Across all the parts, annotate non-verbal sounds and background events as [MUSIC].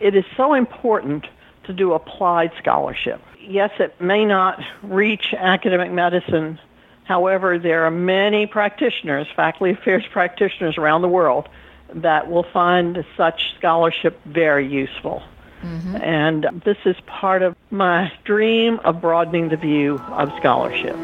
it is so important to do applied scholarship. Yes, it may not reach academic medicine. However, there are many practitioners, faculty affairs practitioners around the world that will find such scholarship very useful. Mm-hmm. And this is part of my dream of broadening the view of scholarship.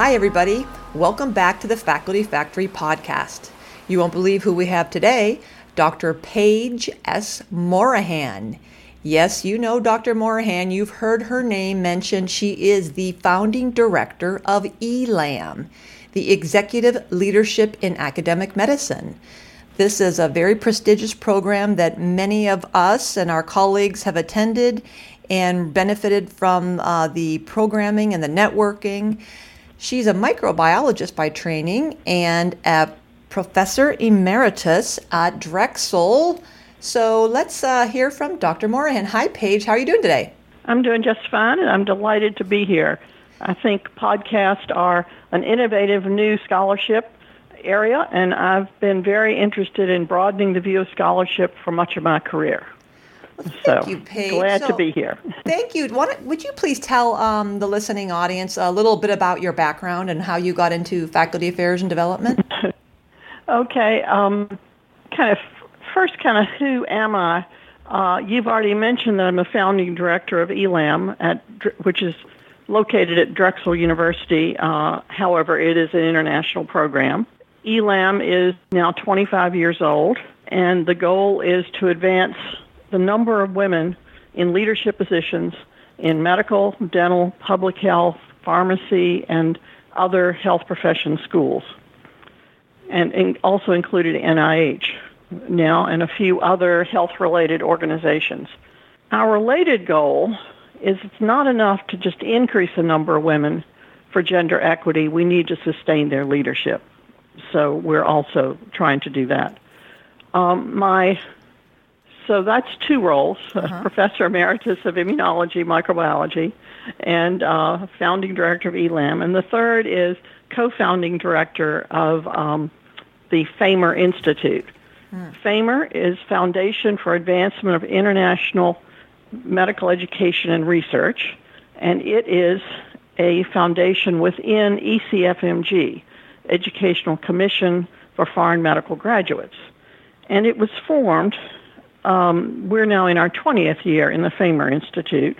Hi, everybody. Welcome back to the Faculty Factory podcast. You won't believe who we have today Dr. Paige S. Morahan. Yes, you know Dr. Morahan. You've heard her name mentioned. She is the founding director of ELAM, the Executive Leadership in Academic Medicine. This is a very prestigious program that many of us and our colleagues have attended and benefited from uh, the programming and the networking. She's a microbiologist by training and a professor emeritus at Drexel. So let's uh, hear from Dr. Morahan. Hi, Paige. How are you doing today? I'm doing just fine, and I'm delighted to be here. I think podcasts are an innovative new scholarship area, and I've been very interested in broadening the view of scholarship for much of my career. [LAUGHS] Thank so, you, Paige. Glad so, to be here. thank you. What, would you please tell um, the listening audience a little bit about your background and how you got into faculty affairs and development? [LAUGHS] okay. Um, kind of first, kind of who am I? Uh, you've already mentioned that I'm a founding director of ELAM, at, which is located at Drexel University. Uh, however, it is an international program. ELAM is now 25 years old, and the goal is to advance the number of women in leadership positions in medical, dental, public health, pharmacy, and other health profession schools, and, also included NIH now and a few other health-related organizations. Our related goal is it's not enough to just increase the number of women for gender equity. We need to sustain their leadership. So we're also trying to do that. Um, my so that's two roles uh-huh. professor emeritus of immunology, microbiology, and uh, founding director of ELAM. And the third is co founding director of um, the FAIMER Institute. Hmm. FAIMER is Foundation for Advancement of International Medical Education and Research, and it is a foundation within ECFMG, Educational Commission for Foreign Medical Graduates. And it was formed um, we're now in our 20th year in the FAIMER Institute,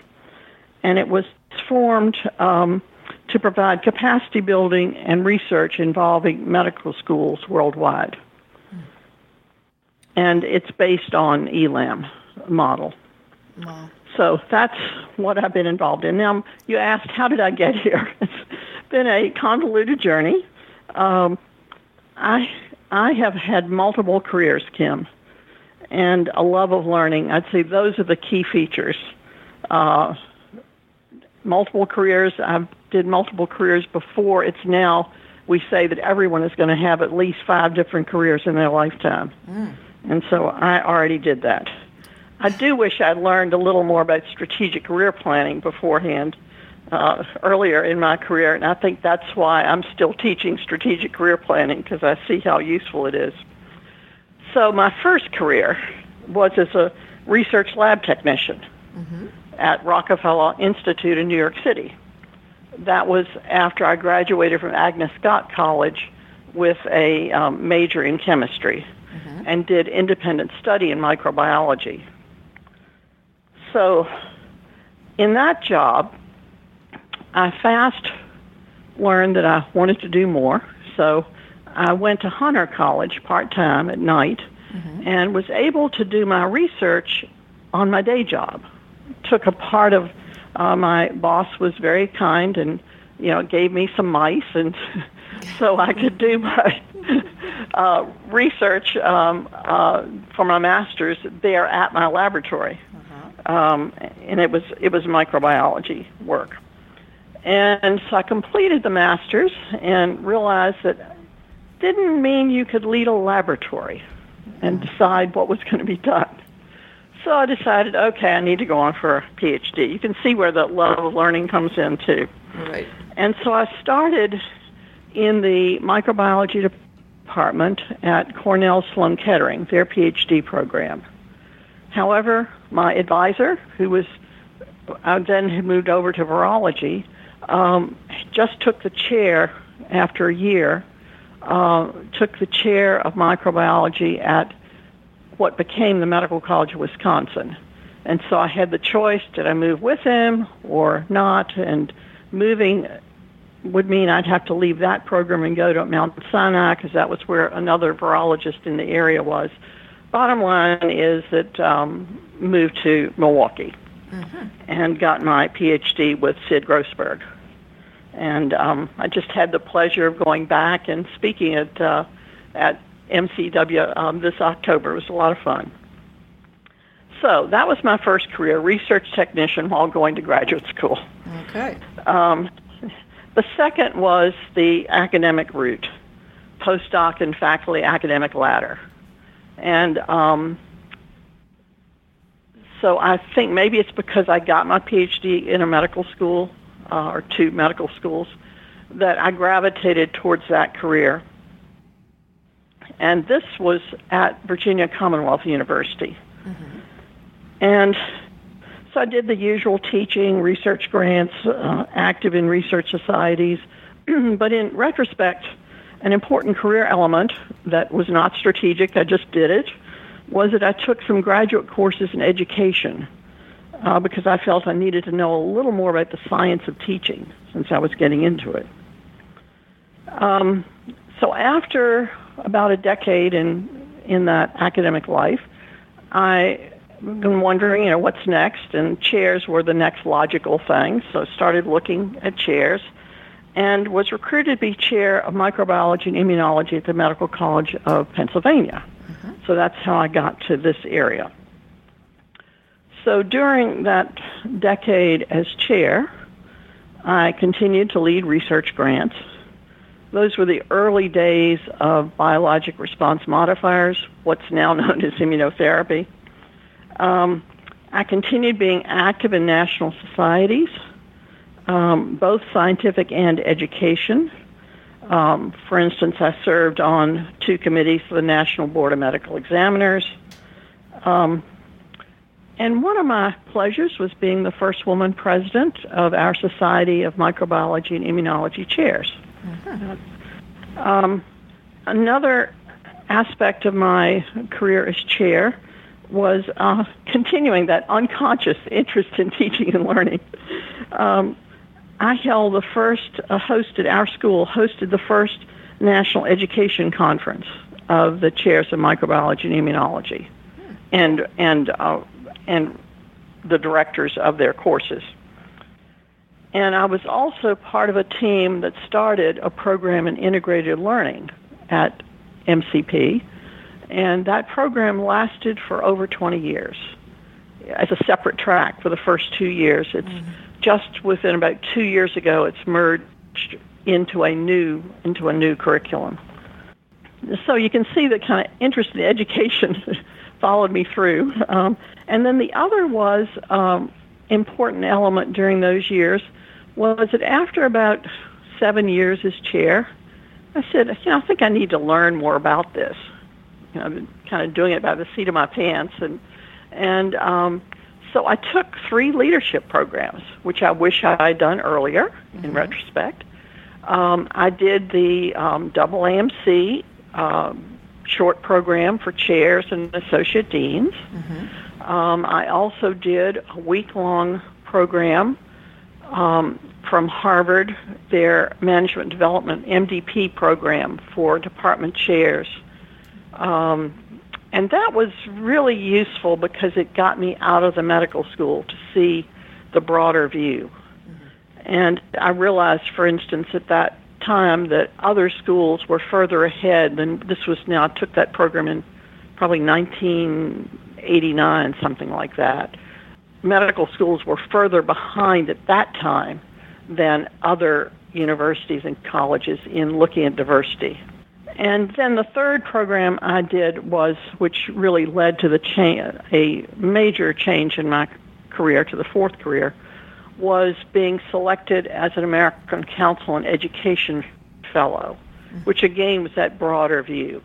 and it was formed um, to provide capacity building and research involving medical schools worldwide. And it's based on ELAM model. Wow. So that's what I've been involved in. Now, you asked, how did I get here? [LAUGHS] It's been a convoluted journey. Um, I I have had multiple careers, Kim and a love of learning. I'd say those are the key features. Uh, multiple careers. I did multiple careers before. It's now we say that everyone is going to have at least five different careers in their lifetime. Mm. And so I already did that. I do wish I'd learned a little more about strategic career planning beforehand uh, earlier in my career, and I think that's why I'm still teaching strategic career planning because I see how useful it is. So my first career was as a research lab technician mm-hmm. at Rockefeller Institute in New York City. That was after I graduated from Agnes Scott College with a um, major in chemistry mm-hmm. and did independent study in microbiology. So in that job, I fast learned that I wanted to do more. So I went to Hunter College part time at night mm-hmm. and was able to do my research on my day job. Took a part of uh, my boss was very kind and you know gave me some mice and [LAUGHS] so I could do my [LAUGHS] uh, research um, uh, for my master's there at my laboratory, uh-huh. um, and it was it was microbiology work. And so I completed the master's and realized that didn't mean you could lead a laboratory and decide what was going to be done. So I decided, okay, I need to go on for a PhD. You can see where the love of learning comes in too. Right. And so I started in the microbiology department at Cornell Sloan Kettering, their PhD program. However, my advisor, who was I then had moved over to virology, um, just took the chair after a year, uh, took the chair of microbiology at what became the Medical College of Wisconsin. And so I had the choice, did I move with him or not? And moving would mean I'd have to leave that program and go to Mount Sinai because that was where another virologist in the area was. Bottom line is that um, moved to Milwaukee mm-hmm. and got my PhD with Sid Grossberg. And um, I just had the pleasure of going back and speaking at uh, at MCW um, this October. It was a lot of fun. So that was my first career, research technician while going to graduate school. Okay. Um, the second was the academic route, postdoc and faculty academic ladder. And um, so I think maybe it's because I got my PhD in a medical school uh, or two medical schools that I gravitated towards that career. And this was at Virginia Commonwealth University. Mm-hmm. And so I did the usual teaching, research grants, uh, active in research societies. [CLEARS THROAT] but in retrospect, an important career element that was not strategic, I just did it, was that I took some graduate courses in education uh, because I felt I needed to know a little more about the science of teaching since I was getting into it. Um, so after about a decade in in that academic life, I been wondering, you know, what's next, and chairs were the next logical thing. So started looking at chairs, and was recruited to be chair of microbiology and immunology at the Medical College of Pennsylvania. Mm-hmm. So that's how I got to this area. So during that decade as chair, I continued to lead research grants. Those were the early days of biologic response modifiers, what's now known as immunotherapy. Um, I continued being active in national societies, um, both scientific and education. Um, for instance, I served on two committees for the National Board of Medical Examiners. Um, and one of my pleasures was being the first woman president of our Society of Microbiology and Immunology chairs. Mm-hmm. Um, another aspect of my career as chair was uh, [LAUGHS] continuing that unconscious interest in teaching and learning. Um, I held the first, uh, hosted, our school hosted the first national education conference of the chairs of microbiology and immunology and, and, uh, and the directors of their courses. And I was also part of a team that started a program in integrated learning at MCP and that program lasted for over 20 years as a separate track for the first two years. It's mm-hmm. just within about two years ago, it's merged into a new into a new curriculum. So you can see the kind of interest in education [LAUGHS] followed me through. Um, and then the other was um, important element during those years was that after about seven years as chair, I said, you know, I think I need to learn more about this you know, I've been kind of doing it by the seat of my pants, and and um, so I took three leadership programs, which I wish I had done earlier. Mm-hmm. In retrospect, um, I did the um, double AMC um, short program for chairs and associate deans. Mm-hmm. Um, I also did a week-long program um, from Harvard, their management development MDP program for department chairs um, and that was really useful because it got me out of the medical school to see the broader view. Mm-hmm. And I realized, for instance, at that time that other schools were further ahead than this was now. I took that program in probably 1989, something like that. Medical schools were further behind at that time than other universities and colleges in looking at diversity. And then the third program I did was, which really led to the cha- a major change in my career to the fourth career, was being selected as an American Council on Education fellow, mm-hmm. which again was that broader view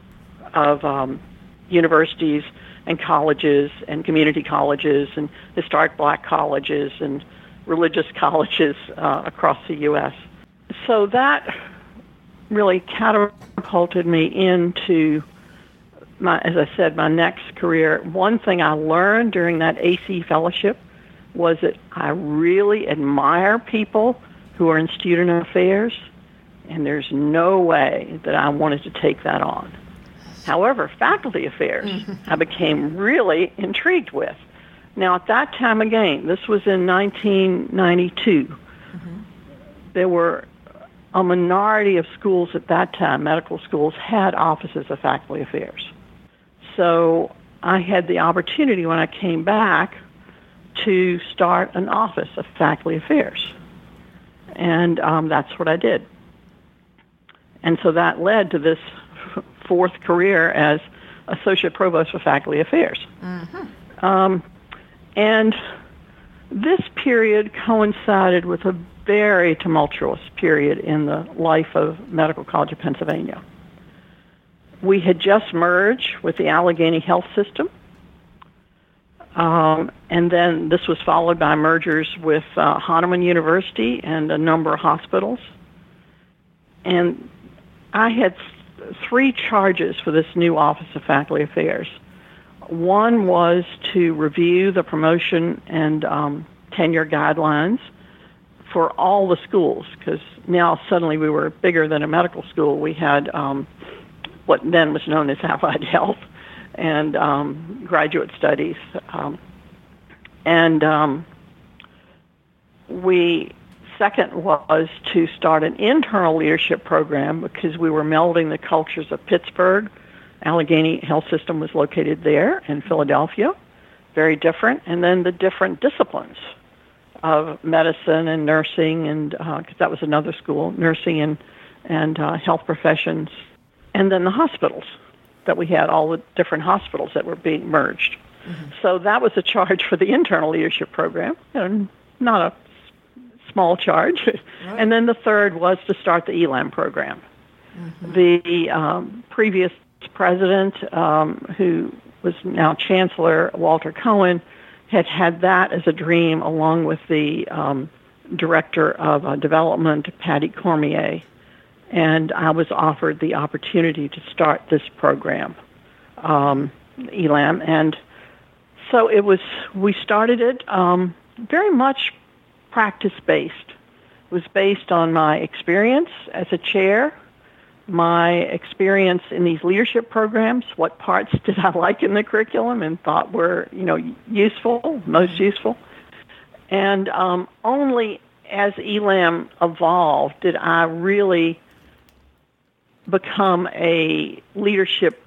of um, universities and colleges and community colleges and historic black colleges and religious [LAUGHS] colleges uh, across the U.S. So that really catapulted me into my, as I said, my next career. One thing I learned during that AC fellowship was that I really admire people who are in student affairs, and there's no way that I wanted to take that on. However, faculty affairs mm-hmm. I became really intrigued with. Now, at that time again, this was in 1992, mm-hmm. there were a minority of schools at that time, medical schools, had offices of faculty affairs. So I had the opportunity when I came back to start an office of faculty affairs. And um, that's what I did. And so that led to this fourth career as Associate Provost for Faculty Affairs. Mm-hmm. Um, and this period coincided with a very tumultuous period in the life of Medical College of Pennsylvania. We had just merged with the Allegheny Health System, um, and then this was followed by mergers with uh, Hahnemann University and a number of hospitals. And I had three charges for this new Office of Faculty Affairs. One was to review the promotion and um, tenure guidelines for all the schools because now suddenly we were bigger than a medical school. We had um, what then was known as Allied Health and um, graduate studies. Um, and um, we second was to start an internal leadership program because we were melding the cultures of Pittsburgh. Allegheny Health System was located there in Philadelphia, very different, and then the different disciplines of medicine and nursing, and because uh, that was another school, nursing and and uh, health professions, and then the hospitals that we had, all the different hospitals that were being merged. Mm-hmm. So that was a charge for the internal leadership program, and not a small charge. Right. And then the third was to start the ELAM program. Mm-hmm. The um, previous president, um, who was now Chancellor Walter Cohen, had had that as a dream, along with the um, director of uh, development, Patty Cormier. And I was offered the opportunity to start this program, um, ELAM. And so it was, we started it um, very much practice based. It was based on my experience as a chair, my experience in these leadership programs, what parts [LAUGHS] did I like in the curriculum and thought were, you know, useful, most useful. And um, only as ELAM evolved did I really become a leadership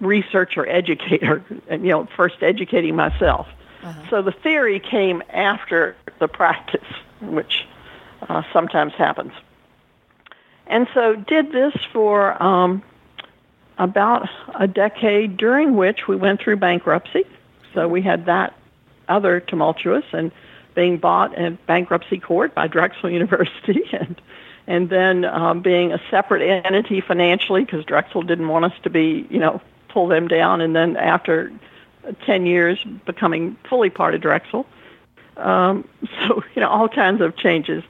researcher educator, [LAUGHS] and, you know, first educating myself. Uh-huh. So the theory came after the practice, which uh, sometimes happens. And so did this for um, about a decade, during which we went through bankruptcy. So we had that other tumultuous and being bought in bankruptcy court by Drexel [LAUGHS] University and and then um, being a separate entity financially because Drexel didn't want us to be, you know, pull them down. And then after 10 years becoming fully part of Drexel. Um, [LAUGHS] so, you know, all kinds of changes.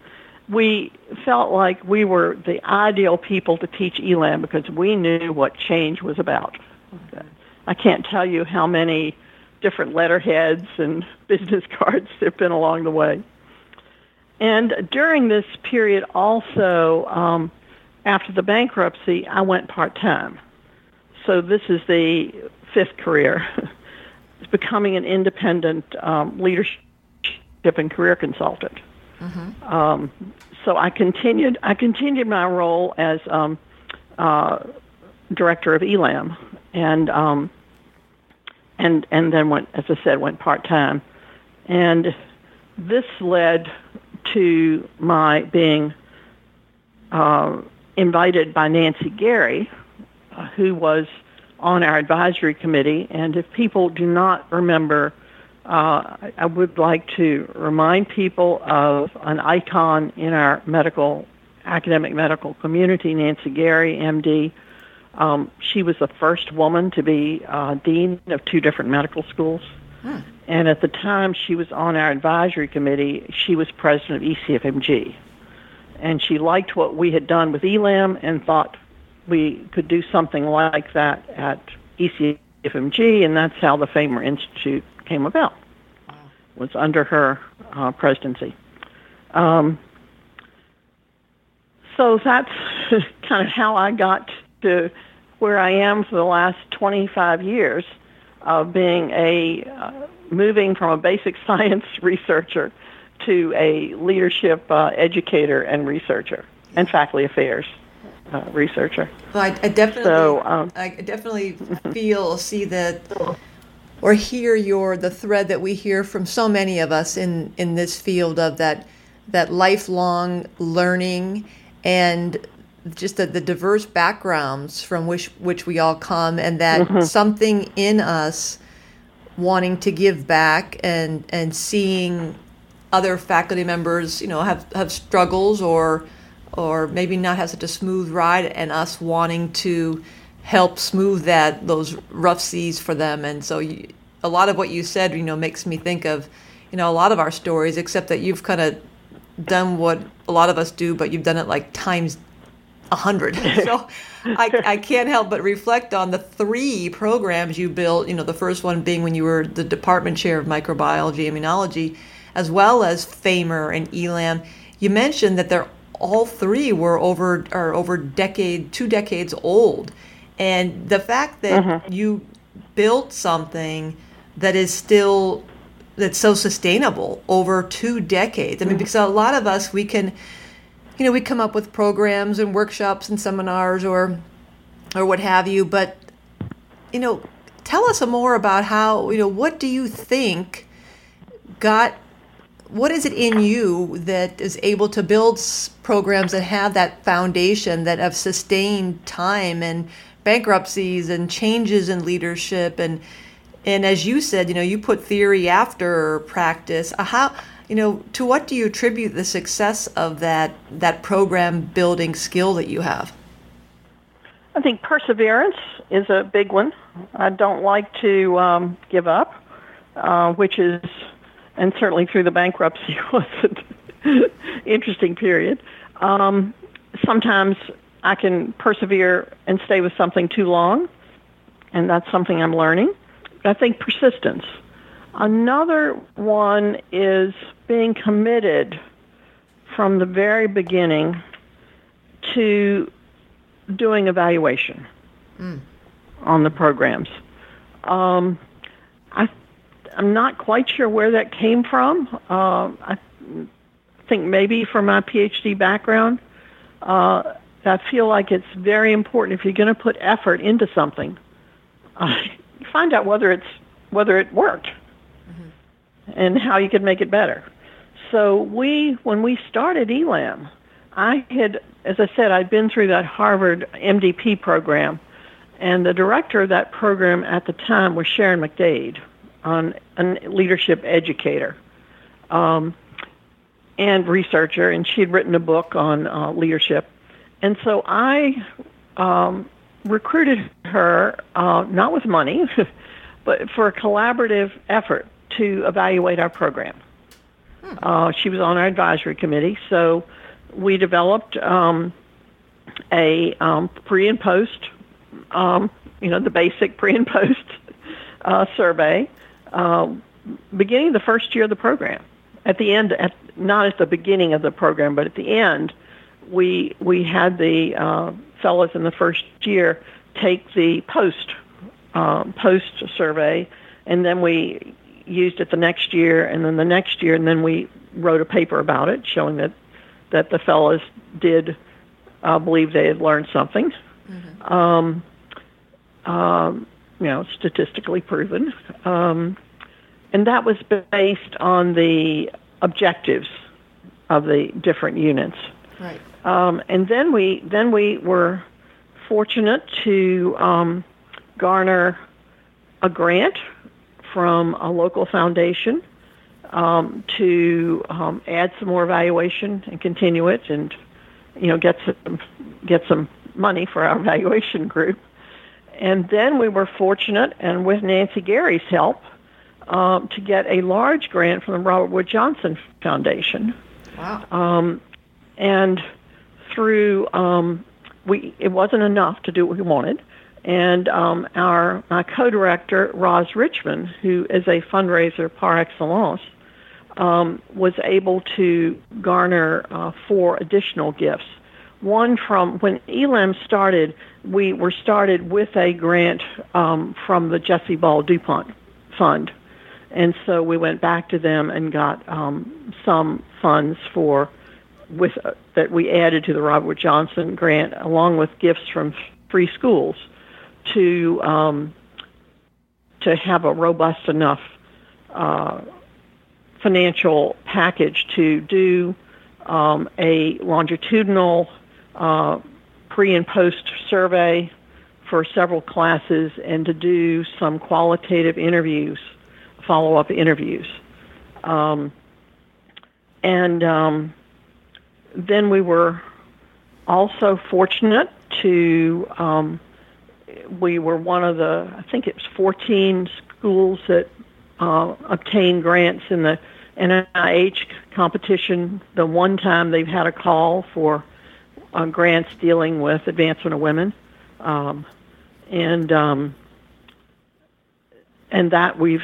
We felt like we were the ideal people to teach ELAM because we knew what change was about. I can't tell you how many different letterheads and [LAUGHS] business cards there have been along the way. And during this period also, um, after the bankruptcy, I went part-time. So this is the fifth career. [LAUGHS] becoming an independent um, leadership and career consultant. Mm-hmm. Um, so I continued. I continued my role as um, uh, director of ELAM, and um, and and then went, as I said, went part time, and this led to my being uh, invited by Nancy Gary, uh, who was on our advisory committee. And if people do not remember, uh, I would like to remind people of an icon in our medical academic medical community, Nancy Gary, MD. Um, she was the first woman to be uh, dean of two different medical schools. Hmm. And at the time she was on our advisory committee, she was president of ECFMG. And she liked what we had done with ELAM and thought we could do something like that at ECFMG, and that's how the FAIMER Institute came about. Was under her uh, presidency. Um, so that's [LAUGHS] kind of how I got to where I am for the last 25 years of being a uh, moving from a basic [LAUGHS] science researcher to a leadership uh, educator and researcher and faculty affairs uh, researcher. Well, I, I definitely, so, um, I definitely feel, see that, or hear your the thread that we hear from so many of us in in this field of that that lifelong learning and just the, the diverse backgrounds from which which we all come and that mm-hmm. something in us wanting to give back and and seeing other faculty members you know have have struggles or or maybe not have such a smooth ride and us wanting to help smooth that those rough seas for them. And so you, a lot of what you said you know makes me think of you know a lot of our stories except that you've kind of done what a lot of us do but you've done it like times a hundred. [LAUGHS] So I, I can't help but reflect on the three programs you built. You know, the first one being when you were the department chair of microbiology immunology, as well as FAIMER and ELAM. You mentioned that they're all three were over or over decade, two decades old, and the fact that mm-hmm. you built something that is still that's so sustainable over two decades. I mean, mm-hmm. because a lot of us we can you know, we come up with programs and workshops and seminars or or what have you, but you know, tell us more about how, you know, what do you think got what is it in you that is able to build programs that have that foundation that have sustained time and bankruptcies and changes in leadership and and as you said, you know, you put theory after practice. Uh, how you know, to what do you attribute the success of that that program building skill that you have? I think perseverance is a big one. I don't like to um, give up, uh, which is, and certainly through the bankruptcy [LAUGHS] was an interesting period. Um, sometimes I can persevere and stay with something too long, and that's something I'm learning. I think persistence. Another one is being committed from the very beginning to doing evaluation mm. on the programs. Um, I, I'm not quite sure where that came from. Uh, I think maybe from my PhD background. Uh, I feel like it's very important if you're going to put effort into something, uh, [LAUGHS] find out whether it's whether it worked. And how you could make it better so we, when we started ELAM, I had, as I said, I'd been through that Harvard MDP program, and the director of that program at the time was Sharon McDade, on a leadership educator um, and researcher, and she had written a book on uh, leadership. And so I um, recruited her, uh, not with money, [LAUGHS] but for a collaborative effort to evaluate our program. Uh, she was on our advisory committee, so we developed um, a um, pre and post, um, you know, the basic pre and post uh, survey, uh, beginning the first year of the program. At the end, at, not at the beginning of the program, but at the end, we we had the uh, fellows in the first year take the post uh, post survey, and then we used it the next year and then the next year, and then we wrote a paper about it showing that that the fellows did uh, believe they had learned something. Mm-hmm. Um, um, you know, statistically proven, um, and that was based on the objectives of the different units. Right. Um, and then we then we were fortunate to um, garner a grant from a local foundation um, to um, add some more evaluation and continue it and you know, get some get some money for our [LAUGHS] evaluation group. And then we were fortunate, and with Nancy Gary's help, um, to get a large grant from the Robert Wood Johnson Foundation. Wow. Um, and through um, we, it wasn't enough to do what we wanted. And um, our my co-director Roz Richman, who is a fundraiser par excellence, um, was able to garner uh, four additional gifts. One from when ELAM started, we were started with a grant um, from the Jessie Ball DuPont Fund, and so we went back to them and got um, some funds for with uh, that we added to the Robert Johnson grant, along with gifts from free schools, to um, to have a robust enough uh, financial package to do um, a longitudinal uh, pre and post survey for several classes and to do some qualitative interviews, follow up interviews. Um, and um, then we were also fortunate to, um, we were one of the, I think it was 14 schools that uh, obtained grants in the NIH competition. The one time they've had a call for uh, grants dealing with advancement of women, um, and um, and that we've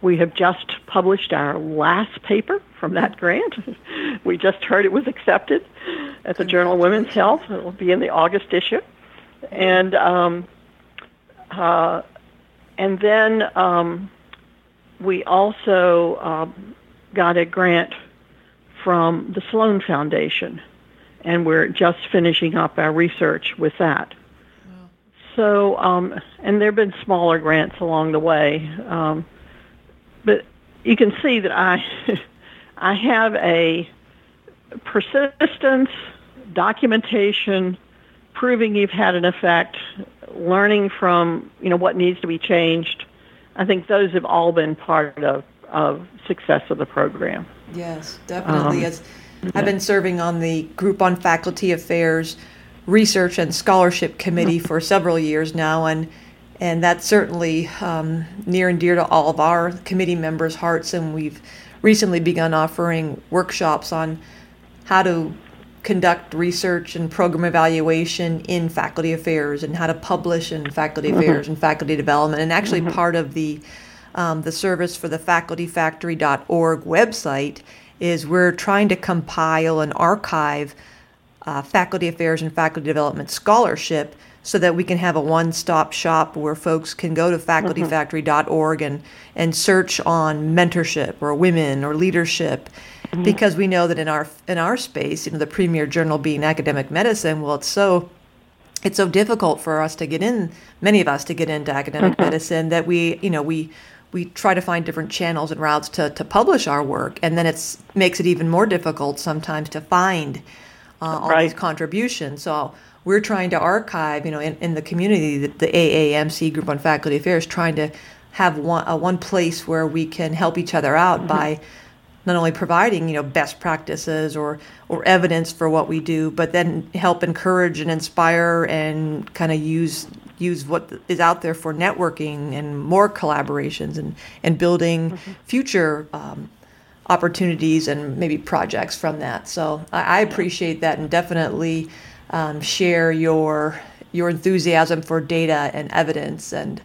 we have just published our last paper from that grant. [LAUGHS] we just heard it was accepted at the Journal of Women's Health. It will be in the August issue, and um, uh, and then um, we also um, got a grant from the Sloan Foundation, and we're just finishing up our research with that. Wow. So, um, and there have been smaller grants along the way, um, but you can see that I, [LAUGHS] I have a persistence, documentation, proving you've had an effect, learning from you know what needs to be changed. I think those have all been part of of success of the program. Yes, definitely. Um, As I've been serving on the Group on Faculty Affairs Research and Scholarship Committee for several years now, and and that's certainly um, near and dear to all of our committee members' hearts. And we've recently begun offering workshops on how to conduct research and program evaluation in faculty affairs and how to publish in faculty mm-hmm. affairs and faculty development. And actually, mm-hmm. part of the um, the service for the facultyfactory.org website is we're trying to compile and archive uh, faculty affairs and faculty development scholarship so that we can have a one-stop shop where folks can go to facultyfactory.org and, and search on mentorship or women or leadership mm-hmm. because we know that in our in our space you know the premier journal being academic medicine well it's so it's so difficult for us to get in many of us to get into academic mm-hmm. medicine that we you know we we try to find different channels and routes to, to publish our work, and then it makes it even more difficult sometimes to find uh, all right. these contributions. So we're trying to archive, you know, in, in the community, the, the AAMC group on faculty affairs, trying to have one uh, one place where we can help each other out mm-hmm. by not only providing you know best practices or or evidence for what we do, but then help encourage and inspire and kind of use use what is out there for networking and more collaborations and, and building mm-hmm. future um, opportunities and maybe projects from that. So I, I appreciate that and definitely um, share your your enthusiasm for data and evidence and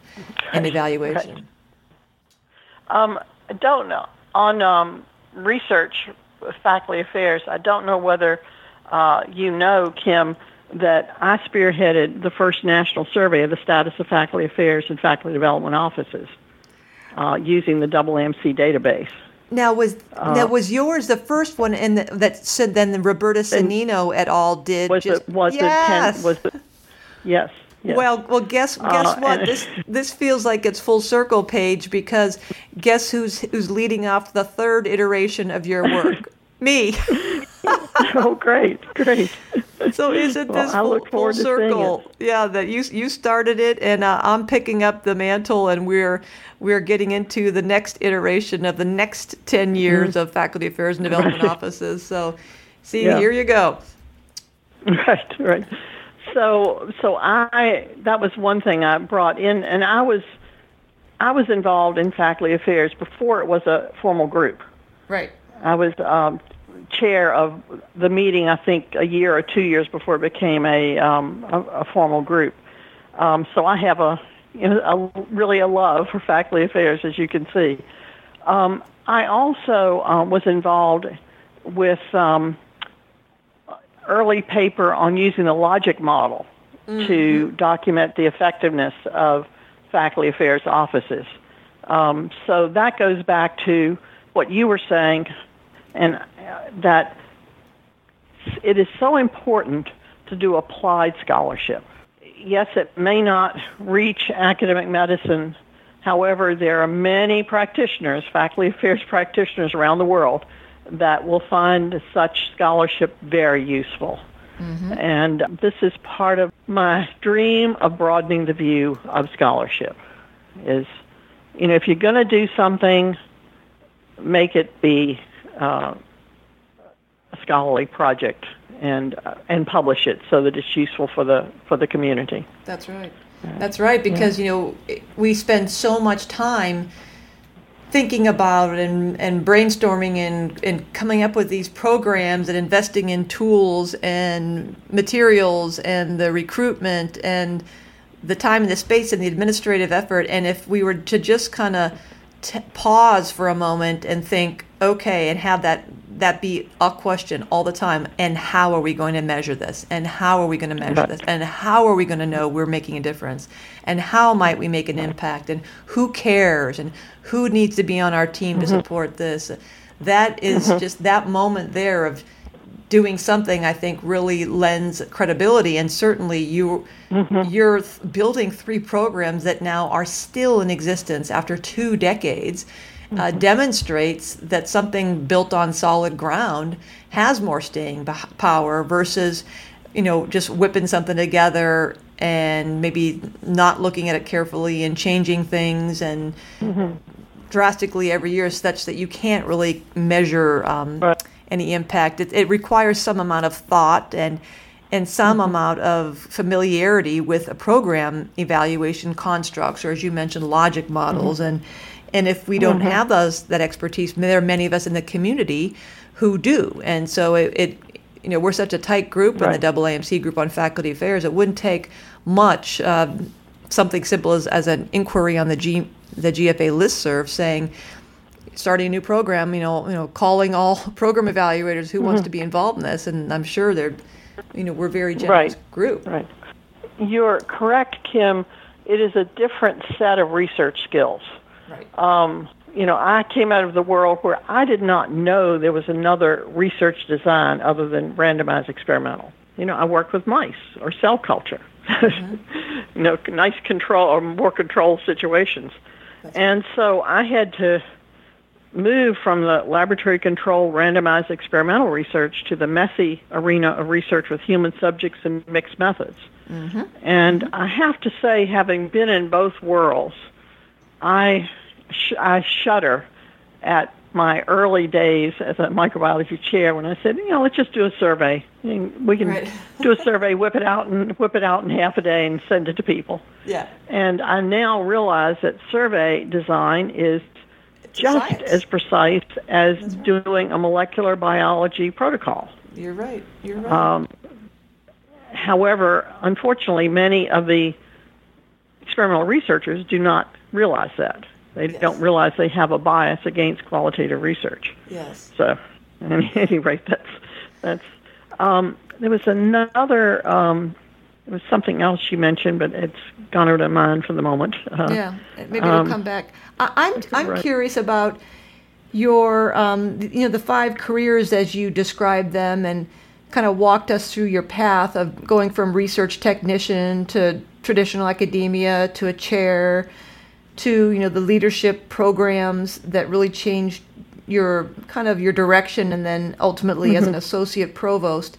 and evaluation. Um, I don't know on um, research faculty affairs. I don't know whether uh, you know Kim that I spearheaded the first national survey of the status of faculty affairs and faculty development offices uh, using the double MC database. Now was uh, now was yours the first one, and that said then the Roberta Sonnino et al. did was just it, was yes. Ten, was the, yes. Yes. Well, well, guess guess uh, what? this [LAUGHS] this feels like it's full circle, Paige, because guess who's who's leading off the third iteration of your work? [LAUGHS] Me. oh, great, great. So isn't this full, full circle? Yeah, that you you started it, and uh, I'm picking up the mantle, and we're we're getting into the next iteration of the next ten years mm-hmm. of faculty affairs and development right. offices. So, see, yeah. here you go. [LAUGHS] Right, right. So, so I that was one thing I brought in, and I was I was involved in faculty affairs before it was a formal group. Right. I was um, chair of the meeting. I think a year or two years before it became a um, a, a formal group. Um, so I have a, you know, a really a love for faculty affairs, as you can see. Um, I also uh, was involved with um, early paper on using the logic model mm-hmm. to document the effectiveness of faculty affairs offices. Um, so that goes back to what you were saying, and uh, that it is so important to do applied scholarship. Yes, it may not reach academic medicine. However, there are many practitioners, faculty affairs practitioners around the world, that will find such scholarship very useful. Mm-hmm. And this is part of my dream of broadening the view of scholarship is, you know, if you're going to do something, make it be uh, a scholarly project and uh, and publish it so that it's useful for the for the community. That's right. That's right because yeah. you know we spend so much time thinking about and, and brainstorming and, and coming up with these programs and investing in tools and materials and the recruitment and the time and the space and the administrative effort. And if we were to just kind of t- pause for a moment and think, okay, and have that that be a question all the time and how are we going to measure this? And how are we going to measure this? And how are we going to know we're making a difference? And how might we make an impact? And who cares? And who needs to be on our team mm-hmm. to support this that is mm-hmm. just that moment there of doing something I think really lends credibility and certainly you mm-hmm. you're building three programs that now are still in existence after two decades uh, mm-hmm. demonstrates that something built on solid ground has more staying power versus you know just whipping something together and maybe not looking at it carefully and changing things and mm-hmm. Drastically every year such that you can't really measure um, right any impact. It, it requires some amount of thought and and some mm-hmm. amount of familiarity with a program evaluation constructs, or as you mentioned, logic models. Mm-hmm. And and if we don't mm-hmm. have those that expertise, there are many of us in the community who do. And so it, it you know, we're such a tight group right. in the AAMC group on faculty affairs. It wouldn't take much. Um, something simple as, as an inquiry on the G, the GFA listserv saying, starting a new program, you know, you know, calling all [LAUGHS] program evaluators who mm-hmm. wants to be involved in this, and I'm sure they're, you know, we're a very generous right. group. Right. You're correct, Kim. It is a different set of research skills. Right. Um, you know, I came out of the world where I did not know there was another research design other than randomized experimental. You know, I worked with mice or cell culture. Mm-hmm. [LAUGHS] you know, nice control or more controlled situations. That's and so I had to move from the laboratory controlled randomized experimental research to the messy arena of research with human subjects and mixed methods. Mm-hmm. And mm-hmm. I have to say, having been in both worlds, I, sh- I shudder at my early days as a microbiology chair when I said, you know, let's just do a survey. We can right. [LAUGHS] do a survey, whip it out and whip it out in half a day and send it to people. Yeah. And I now realize that survey design is just Science. as precise as right. doing a molecular biology protocol. You're right. You're right. Um, however, unfortunately, many of the experimental researchers do not realize that. They yes. don't realize they have a bias against qualitative research. Yes. So, at any rate, that's that's. Um, there was another. Um, it was something else you mentioned, but it's gone out of mind for the moment. Uh, yeah, maybe it'll um, come back. I, am I'm, I'm curious about your um, you know the five careers as you described them and kind of walked us through your path of going from research technician to traditional academia to a chair to you know the leadership programs that really changed your kind of your direction and then ultimately as an mm-hmm. associate provost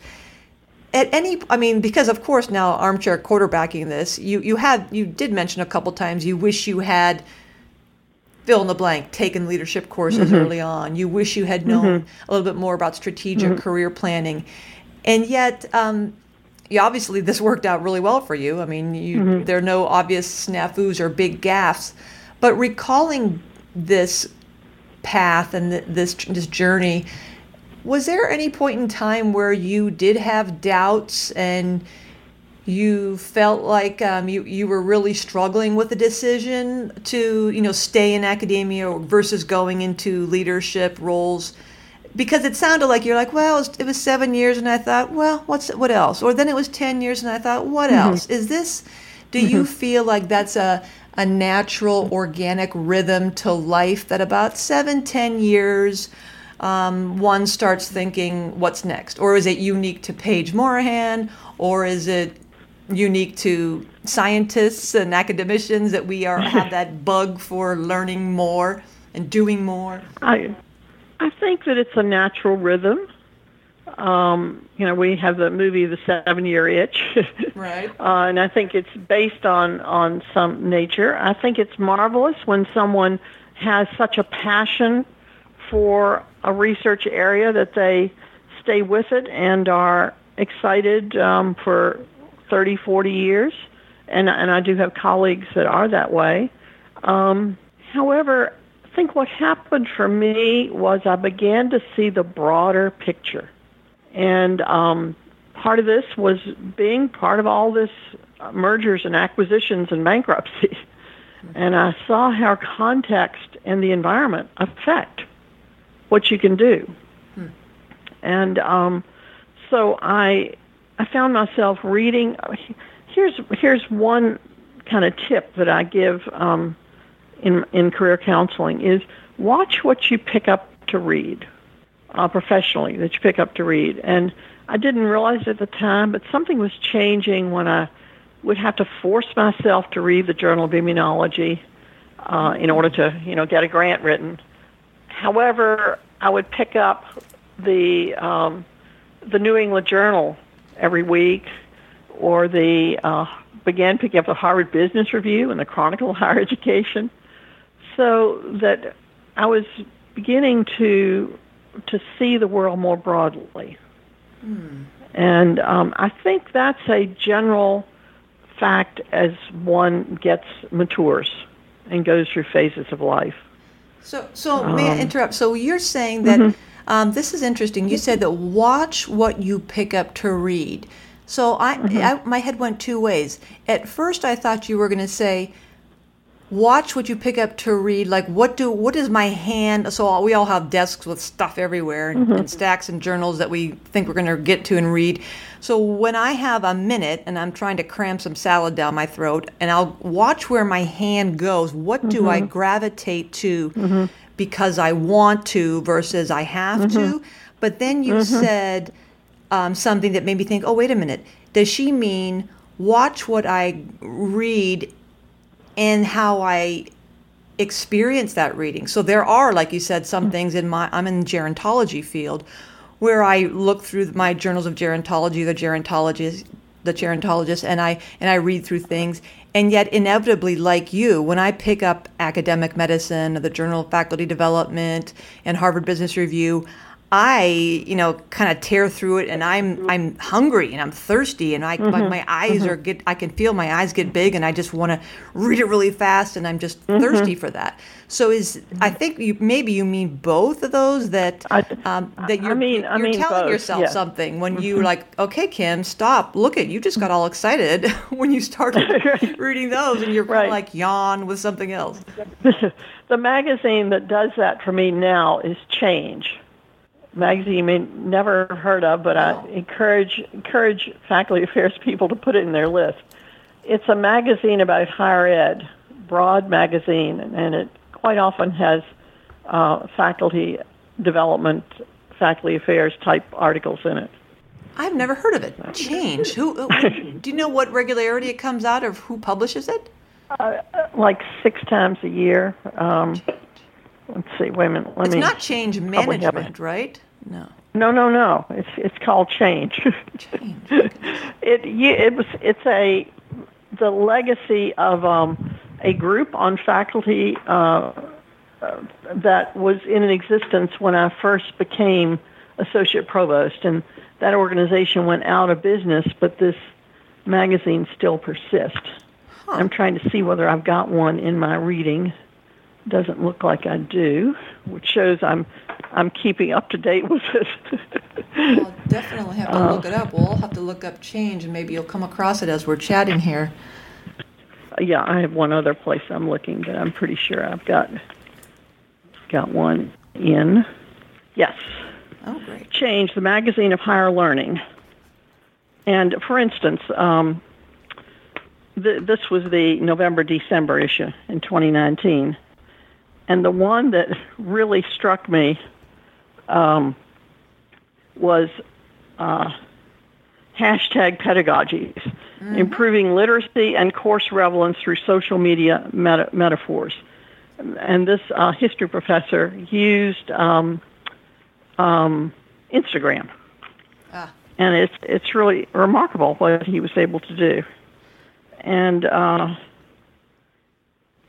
at any i mean because of course now armchair quarterbacking this you you had you did mention a couple times you wish you had fill in the blank taken leadership courses mm-hmm. early on you wish you had known mm-hmm. a little bit more about strategic mm-hmm. career planning and yet um, obviously this worked out really well for you. I mean, you, mm-hmm. there are no obvious snafus or big gaffes, but recalling this path and this this journey, was there any point in time where you did have doubts and you felt like um, you you were really struggling with the decision to you know stay in academia versus going into leadership roles? Because it sounded like you're like, well, it was, it was, seven years, and I thought, well, what's what else? Or then it was ten years, and I thought, what mm-hmm. else? Is this? Do mm-hmm. you feel like that's a a natural, organic rhythm to life that about seven, ten years, um, one starts thinking, what's next? Or is it unique to Page Morahan? Or is it unique to scientists and academicians that we are have [LAUGHS] that bug for learning more and doing more? I I think that it's a natural rhythm. Um, you know, we have the movie The Seven Year Itch, [LAUGHS] right? uh, and I think it's based on on some nature. I think it's marvelous when someone has such a passion for a research area that they stay with it and are excited um, for 30, 40 years. And, and I do have colleagues that are that way. Um, however, think what happened for me was I began to see the broader picture. And um, part of this was being part of all this mergers and acquisitions and bankruptcy. [LAUGHS] And I saw how context and the environment affect what you can do. Hmm. And um, so I, I found myself reading. Here's here's one kind of tip that I give um, in in career counseling is watch what you pick up to read uh, professionally that you pick up to read. And I didn't realize at the time, but something was changing when I would have to force myself to read the Journal of Immunology uh, in order to you know get a grant written. However, I would pick up the um, the New England Journal every week, or the uh, began picking up the Harvard Business Review and the Chronicle of Higher Education so that I was beginning to to see the world more broadly. Hmm. And um, I think that's a general fact as one gets matures and goes through phases of life. So, so um, may I um, interrupt? So you're saying that mm-hmm. um, this is interesting. You said that watch what you pick up to read. So I, mm-hmm. I my head went two ways. At first, I thought you were going to say watch what you pick up to read like what do what is my hand so we all have desks with stuff everywhere and, mm-hmm. and stacks and journals that we think we're going to get to and read so when i have a minute and i'm trying to cram some salad down my throat and i'll watch where my hand goes what mm-hmm. do i mm-hmm. gravitate to mm-hmm. because i want to versus i have to mm-hmm. but then you mm-hmm. said um, something that made me think oh wait a minute does she mean watch what i read and how I experience that reading. So there are, like you said, some mm-hmm. things in my I'm in the gerontology field where I look through my journals of gerontology, the gerontologist, the gerontologist, and I and I read through things. And yet, inevitably, like you, when I pick up academic medicine, the Journal of Faculty Development, and Harvard Business Review, I, you know, kind of tear through it, and I'm I'm hungry and I'm thirsty, and I mm-hmm. my, my, eyes mm-hmm. are get I can feel my eyes get big, and I just want to read it really fast, and I'm just mm-hmm. thirsty for that. So is I think you maybe you mean both of those that um, that you're, I mean, you're mean telling both, yourself yeah. something when you mm-hmm. like okay Kim stop look at you just got all excited [LAUGHS] when you started [LAUGHS] reading those, and you're right. like yawn with something else. [LAUGHS] the magazine that does that for me now is Change magazine you may never heard of, but I encourage encourage faculty affairs people to put it in their list. It's a magazine about higher ed, broad magazine, and it quite often has uh, faculty development, faculty affairs type articles in it. I've never heard of it. Change. Who? [LAUGHS] do you know what regularity it comes out of? Who publishes it? Uh, like six times a year. Um, let's see. Wait a minute. Let it's me not change management, right? No. No, no, no. It's it's called change. [LAUGHS] change. it it was it's a the legacy of um, a group on faculty uh, uh, that was in existence when I first became associate provost, and that organization went out of business, but this magazine still persists. Huh. I'm trying to see whether I've got one in my reading. Doesn't look like I do, which shows I'm I'm keeping up to date with it. I'll definitely have to uh, look it up. We'll all have to look up change, and maybe you'll come across it as we're chatting here. Yeah, I have one other place I'm looking, but I'm pretty sure I've got got one in. Yes. Oh, great. Change, the magazine of higher learning. And for instance, um, th- this was the November December issue in 2019. And the one that really struck me um, was uh, hashtag pedagogies, mm-hmm. improving literacy and course relevance through social media meta- metaphors. And this uh, history professor used um, um, Instagram. Ah. And it's it's really remarkable what he was able to do. And uh,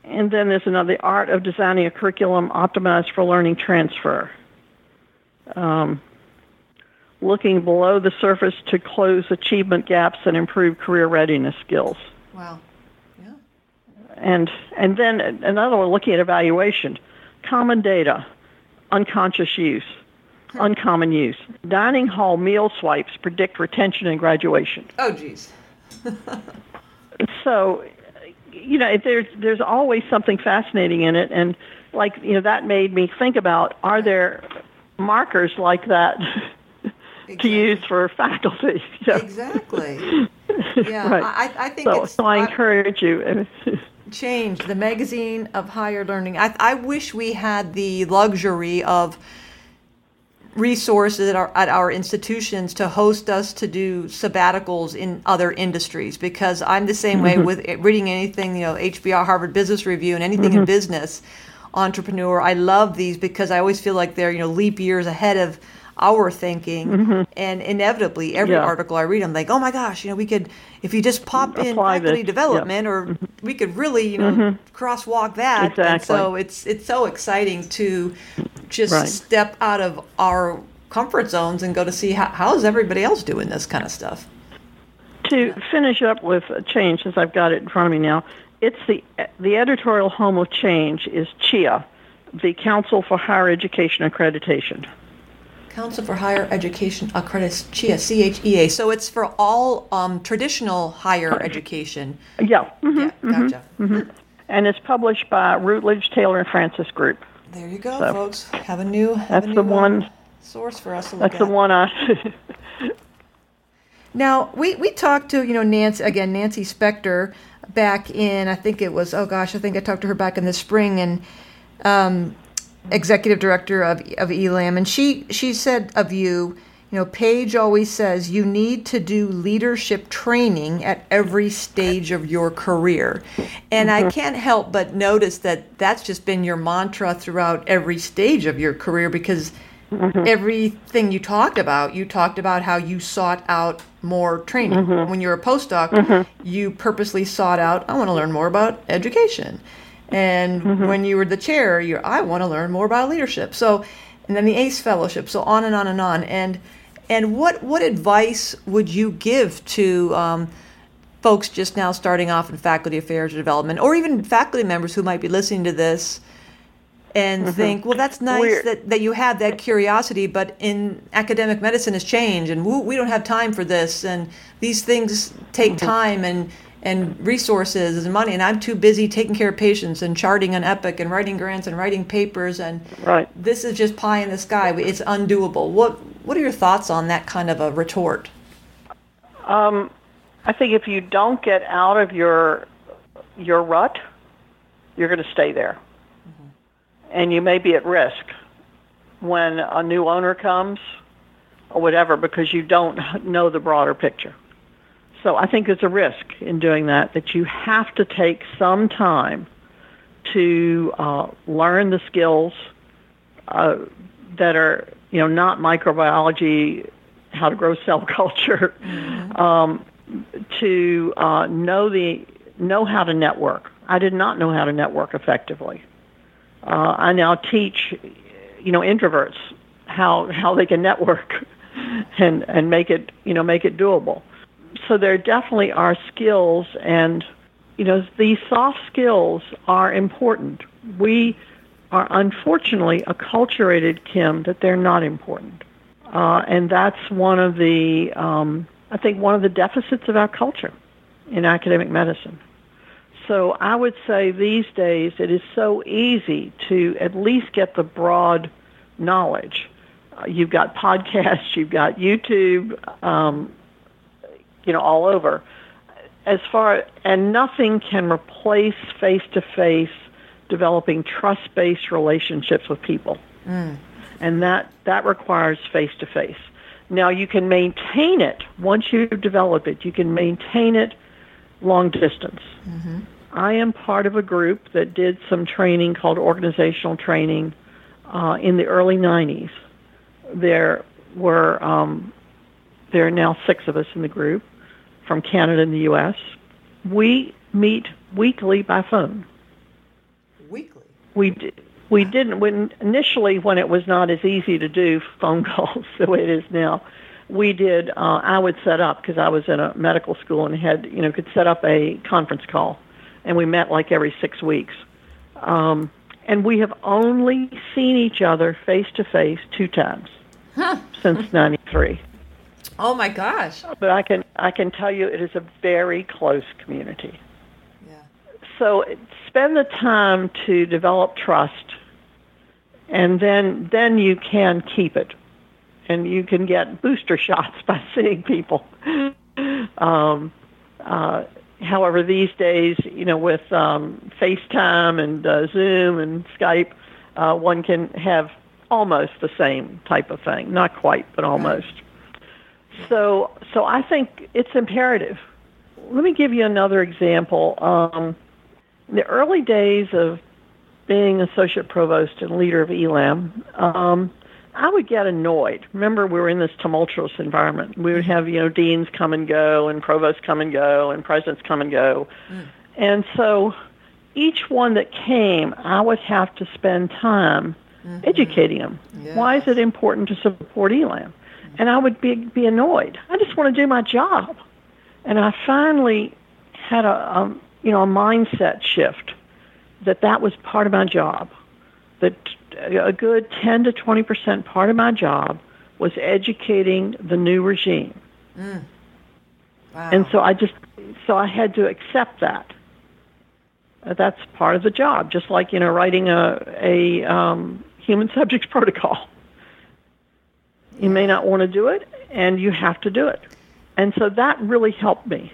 and then there's another the art of designing a curriculum optimized for learning transfer. Um, looking below the surface to close achievement gaps and improve career readiness skills. Wow. Yeah. And and then another one looking at evaluation, common data, unconscious use uncommon use. Dining hall meal swipes predict retention and graduation. Oh, geez. [LAUGHS] so, you know, there's there's always something fascinating in it, and like you know, that made me think about: are there markers like that [LAUGHS] exactly. to use for faculty? [LAUGHS] Exactly. [LAUGHS] Yeah, right. I, I think so. so I encourage you. change the magazine of higher learning. I, I wish we had the luxury of resources at our, at our institutions to host us to do sabbaticals in other industries because I'm the same way mm-hmm. with reading anything, you know, HBR, Harvard Business Review, and anything mm-hmm. in business, entrepreneur. I love these because I always feel like they're, you know, leap years ahead of our thinking. Mm-hmm. And inevitably, every yeah. article I read, I'm like, oh my gosh, you know, we could, if you just pop in faculty this. development, yeah. or mm-hmm. we could really, you know, mm-hmm. crosswalk that. Exactly. And so it's it's so exciting to just right. step out of our comfort zones and go to see how, how is everybody else doing this kind of stuff. To finish up with change, since I've got it in front of me now, it's the the editorial home of change is CHEA, the Council for Higher Education Accreditation. Council for Higher Education accredits CHEA, C-H-E-A. So it's for all um, traditional higher education. Yeah. Mm-hmm, yeah, gotcha. Mm-hmm, mm-hmm. And it's published by Routledge, Taylor, and Francis Group. There you go, so folks. Have a new. Have that's a new the one. Source for us to look That's at. the one I. [LAUGHS] now we we talked to you know Nancy again Nancy Spector back in I think it was oh gosh I think I talked to her back in the spring and um, executive director of of ELAM and she she said of you you know, Page always says you need to do leadership training at every stage of your career. And mm-hmm. I can't help but notice that that's just been your mantra throughout every stage of your career because mm-hmm. everything you talked about, you talked about how you sought out more training. Mm-hmm. When you're a postdoc, mm-hmm. you purposely sought out, I want to learn more about education. And mm-hmm. when you were the chair, you're, I want to learn more about leadership. So, and then the ACE fellowship, so on and on and on. And and what what advice would you give to um, folks just now starting off in faculty affairs or development, or even faculty members who might be listening to this and mm-hmm. think, well, that's nice that, that you have that curiosity, but in academic medicine has changed, and we, we don't have time for this, and these things take mm-hmm. time and and resources and money, and I'm too busy taking care of patients and charting an epic and writing grants and writing papers, and right. this is just pie in the sky. It's undoable. What what are your thoughts on that kind of a retort? Um, I think if you don't get out of your your rut, you're going to stay there, mm-hmm. and you may be at risk when a new owner comes or whatever because you don't [LAUGHS] know the broader picture. So I think there's a risk in doing that that you have to take some time to uh, learn the skills uh, that are you know, not microbiology, how to grow cell [LAUGHS] culture, mm-hmm. um, to uh, know the know how to network. I did not know how to network effectively. Uh, I now teach, you know, introverts how how they can network. [LAUGHS] and and make it you know make it doable. So there definitely are skills, and you know these soft skills are important. We are unfortunately acculturated, Kim, that they're not important, uh, and that's one of the um, I think one of the deficits of our culture in academic medicine. So I would say these days it is so easy to at least get the broad knowledge. Uh, you've got podcasts, [LAUGHS] you've got YouTube, um, you know, all over. As far and nothing can replace face-to-face developing trust-based relationships with people, mm. and that that requires face-to-face. Now you can maintain it once you develop it. You can maintain it long distance. Mm-hmm. I am part of a group that did some training called organizational training uh, in the early 90s. There were um, there are now six of us in the group from Canada and the U.S. We meet weekly by phone. Weekly. We we didn't when initially when it was not as easy to do phone [LAUGHS] calls the way it is now we did uh, i would set up because i was in a medical school and had you know could set up a conference call and we met like every six weeks um, and we have only seen each other face to face two times huh. since 93 oh my gosh but i can i can tell you it is a very close community yeah. so spend the time to develop trust and then then you can keep it, and you can get booster [LAUGHS] shots by seeing people. um, uh, however, these days, you know, with um, FaceTime and uh, Zoom and Skype, uh, one can have almost the same type of thing. Not quite, but almost. So, so I think it's imperative. Let me give you another example. Um, in the early days of being associate provost and leader of ELAM, um, I would get annoyed. Remember, we were in this tumultuous environment. We would have, you know, deans come and go, and provosts come and go, and presidents come and go. Mm. And so each one that came, I would have to spend time mm-hmm. educating them. Yes. Why is it important to support ELAM? And I would be, be annoyed. I just want to do my job. And I finally had a, a um, you know, a mindset shift that that was part of my job. That a good 10 to 20 percent part of my job was educating the new regime. Mm. Wow. And so I just, so I had to accept that. Uh, that's part of the job, just like you know writing a a um, human [LAUGHS] subjects protocol. You may not want to do it, and you have to do it. And so that really helped me.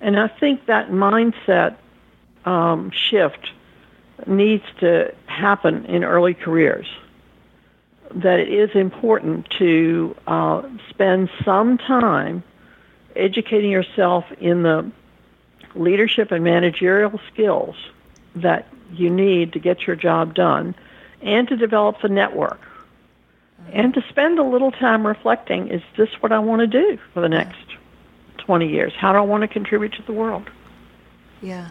And I think that mindset um, shift needs to happen in early careers. That it is important to uh, spend some time educating yourself in the leadership and managerial skills that you need to get your job done and to develop the network and to spend a little time reflecting is this what I want to do for the next 20 years? How do I want to contribute to the world? Yeah.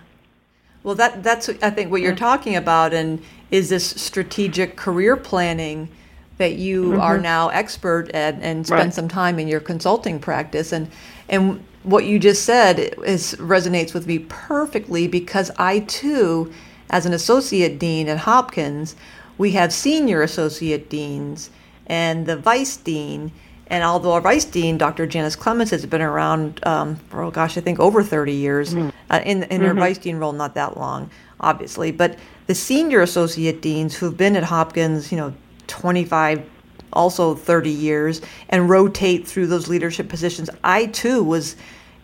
Well, that that's I think what you're talking about, and is this strategic career planning that you mm-hmm. are now expert at, and spend right. some time in your consulting practice, and and what you just said is resonates with me perfectly because I too, as an associate dean at Hopkins, we have senior associate deans and the vice dean and although our vice dean, Dr. Janice Clements, has been around um, for, oh gosh, I think over 30 years, mm-hmm. uh, in, in mm-hmm. her vice dean role, not that long, obviously, but the senior associate deans who've been at Hopkins, you know, 25, also 30 years, and rotate through those leadership positions, I too was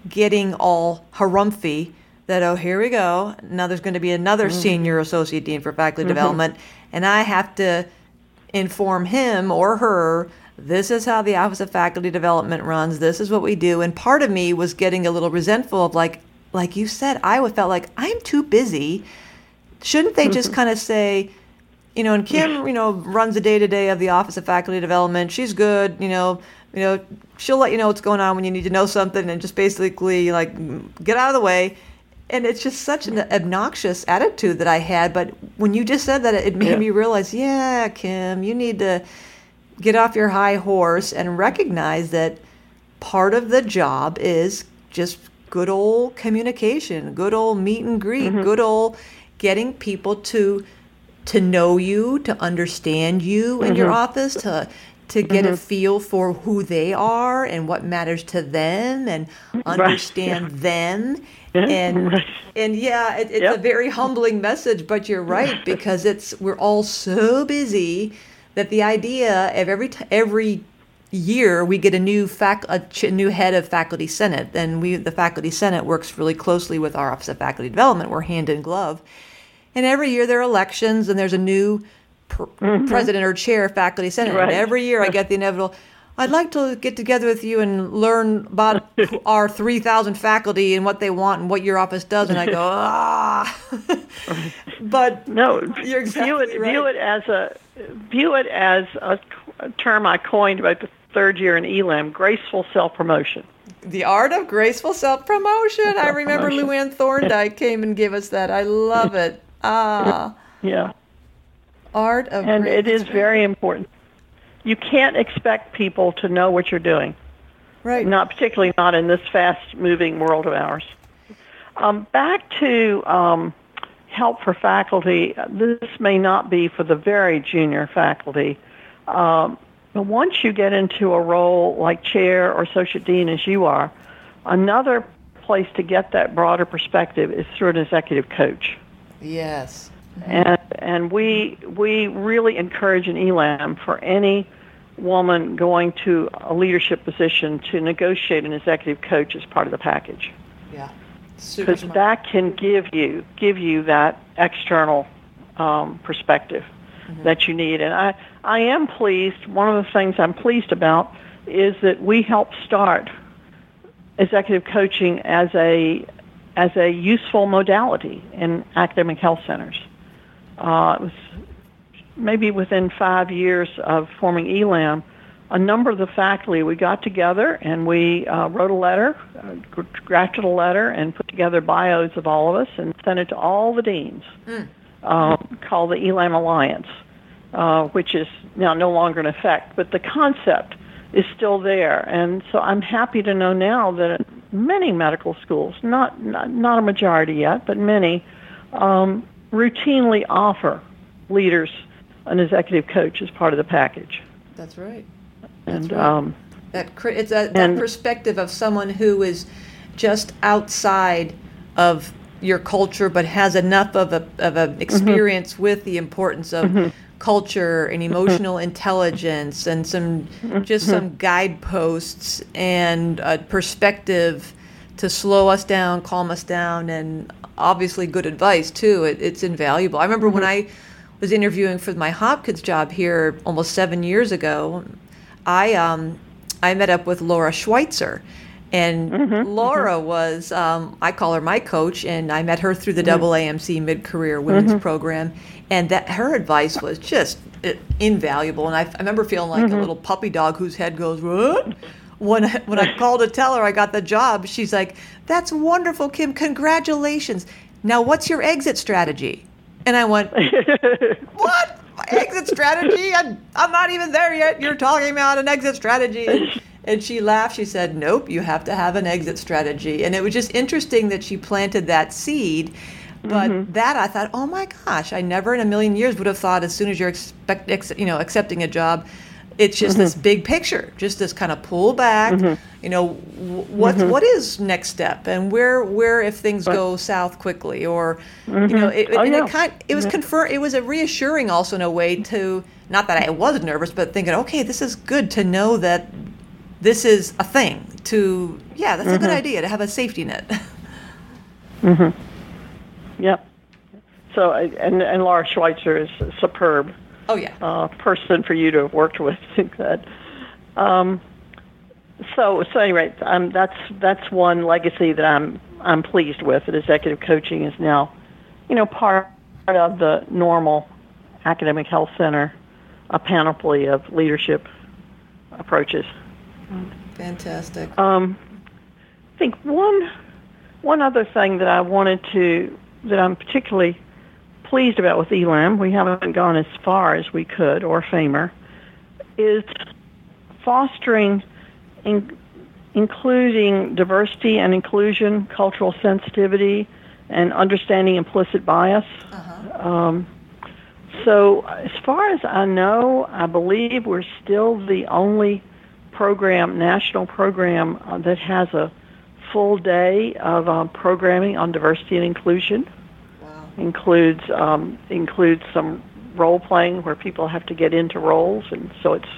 getting all harumphy that, oh, here we go. Now there's going to be another mm-hmm. senior associate dean for faculty mm-hmm. development, and I have to inform him or her this is how the Office of Faculty Development runs. This is what we do. And part of me was getting a little resentful of like, like you said, I felt like I'm too busy. Shouldn't they just [LAUGHS] kind of say, you know, and Kim, you know, runs the day to day of the Office of Faculty Development. She's good, you know, you know, she'll let you know what's going on when you need to know something and just basically like get out of the way. And it's just such an obnoxious attitude that I had. But when you just said that, it made yeah. me realize, yeah, Kim, you need to get off your high horse and recognize that part of the job is just good old communication, good old meet and greet, mm-hmm. good old getting people to to know you, to understand you mm-hmm. in your mm-hmm. office, to to get mm-hmm. a feel for who they are and what matters to them and understand right. them and right. and yeah it, it's yep. a very humbling message but you're right because it's we're all so busy that the idea of every t- every year we get a new fac a ch- new head of faculty senate and we the faculty senate works really closely with our office of faculty development we're hand in glove and every year there are elections and there's a new pr- mm-hmm. president or chair faculty senate right. and every year i get the inevitable I'd like to get together with you and learn about [LAUGHS] our 3,000 faculty and what they want and what your office does. And I go, [LAUGHS] ah. but no, you're exactly view it, right. View it as a view it as a, a term I coined about the third year in ELAM: graceful self promotion. The art of graceful self promotion. I remember Luanne Thorndyke came and gave us that. I love it. Ah. [LAUGHS] Yeah. Art of and it is very important you can't expect people to know what you're doing. Right. Not particularly not in this fast-moving world of ours. Um, back to um, help for faculty. This may not be for the very junior faculty, um, but once you get into a role like chair or associate dean, as you are, another place to get that broader perspective is through an executive coach. Yes. And and we we really encourage an ELAM for any woman going to a leadership position to negotiate an executive coach as part of the package. Yeah. Because that can give you give you that external um, perspective mm-hmm. that you need. And I I am pleased. One of the things I'm pleased about is that we help start executive coaching as a as a useful modality in academic health centers. Uh, it was maybe within five years of forming ELAM, a number of the faculty, we got together and we uh, wrote a letter, uh, drafted a letter, and put together bios of all of us and sent it to all the deans, mm. uh, called the ELAM Alliance, uh, which is now no longer in effect, but the concept is still there. And so I'm happy to know now that many medical schools, not, not, not a majority yet, but many, um, routinely offer leaders an executive coach as part of the package. That's right. That's and right. Um, that it's a, that perspective of someone who is just outside of your culture, but has enough of a of an mm-hmm. experience mm-hmm. with the importance of mm-hmm. culture and emotional mm-hmm. intelligence and some just some mm-hmm. guideposts and a perspective to slow us down, calm us down, and obviously good advice too. It, it's invaluable. I remember when mm-hmm. I was interviewing for my Hopkins job here almost seven years ago, I um, I met up with Laura Schweitzer. And mm-hmm, mm-hmm. Laura was, um, I call her my coach, and I met her through the mm-hmm. AAMC Mid Career Women's mm-hmm. Program. And that her advice was just uh, invaluable. And I, I remember feeling like a mm-hmm. little puppy dog whose head goes, What? When, [LAUGHS] when I called to tell her I got the job, she's like, That's wonderful, Kim. Congratulations. Now, what's your exit strategy? And I went, [LAUGHS] What? My exit strategy? I'm, I'm not even there yet. You're talking about an exit strategy. And she laughed. She said, Nope, you have to have an exit strategy. And it was just interesting that she planted that seed. But mm-hmm. that I thought, oh my gosh, I never in a million years would have thought as soon as you're expect, ex, you know, accepting a job, it's just mm-hmm. this big picture, just this kind of pull back. Mm-hmm. You know, what mm-hmm. what is next step, and where where if things go south quickly, or you know, mm-hmm. it, oh, yeah. it kind it was confirm it was a reassuring also in a way to not that I was nervous, but thinking, okay, this is good to know that this is a thing. To yeah, that's a good mm-hmm. idea to have a safety net. [LAUGHS] mm-hmm. Yep. So and and Laura Schweitzer is superb. Oh yeah. Uh, person for you to have worked with. I think that. Um, so so anyway, um, that's that's one legacy that I'm I'm pleased with. That executive coaching is now, you know, part of the normal academic health center, a panoply of leadership approaches. Fantastic. Um, I think one one other thing that I wanted to that I'm particularly pleased about with ELAM, we haven't gone as far as we could, or FAIMER, is fostering in, including diversity and inclusion, cultural sensitivity, and understanding implicit bias. Uh-huh. Um, so, as far as I know, I believe we're still the only program, national program, uh, that has a full day of um, programming on diversity and inclusion. Includes um, includes some role playing where people have to get into roles, and so it's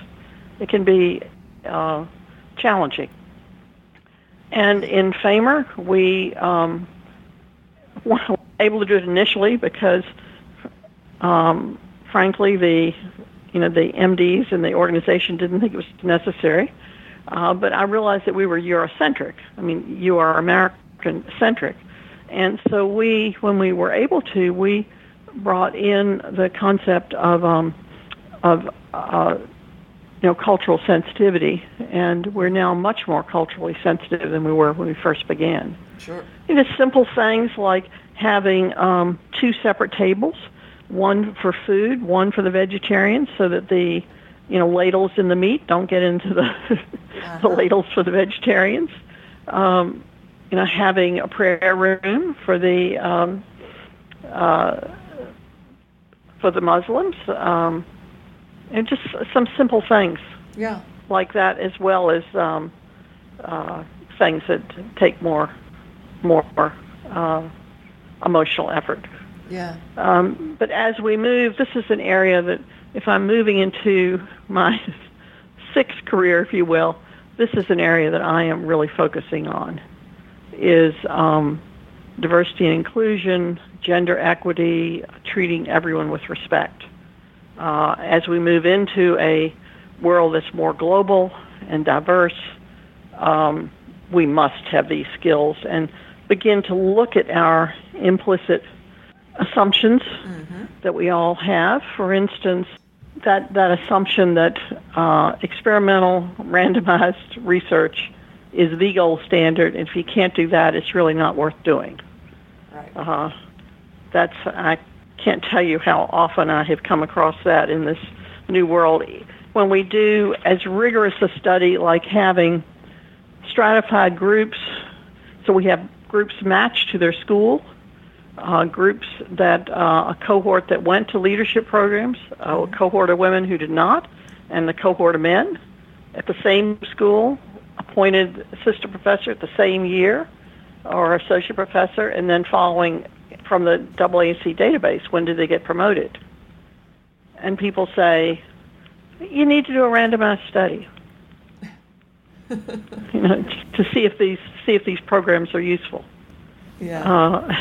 it can be uh, challenging. And in FAIMER, we um, were [LAUGHS] able to do it initially because, um, frankly, the you know the MDs and the organization didn't think it was necessary. Uh, but I realized that we were Eurocentric. I mean, you are American centric, and so we, when we were able to, we brought in the concept of um, of uh, you know cultural sensitivity, and we're now much more culturally sensitive than we were when we first began. Sure. It is simple things like having um, two separate tables, one for food, one for the vegetarians, so that the you know, ladles in the meat. Don't get into the [LAUGHS] uh-huh. the ladles for the vegetarians. Um, you know, having a prayer room for the um, uh, for the Muslims, um, and just some simple things. Yeah. Like that, as well as um, uh, things that take more more uh, emotional effort. Yeah. Um, but as we move, this is an area that if I'm moving into my [LAUGHS] sixth career, if you will, this is an area that I am really focusing on is um, diversity and inclusion, gender equity, treating everyone with respect. Uh, as we move into a world that's more global and diverse, um, we must have these skills and begin to look at our implicit assumptions mm-hmm. that we all have. For instance, that that assumption that uh, experimental randomized research is the gold standard. If you can't do that, it's really not worth doing. Right. Uh, that's I can't tell you how often I have come across that in this new world. When we do as rigorous a study like having stratified groups, so we have groups matched to their school uh, groups that uh, a cohort that went to leadership programs, a cohort of women who did not, and the cohort of men at the same school, appointed assistant professor at the same year, or associate professor, and then following from the AAC database, when did they get promoted? And people say, you need to do a randomized study. [LAUGHS] you know, to see if these see if these programs are useful. Yeah. Uh,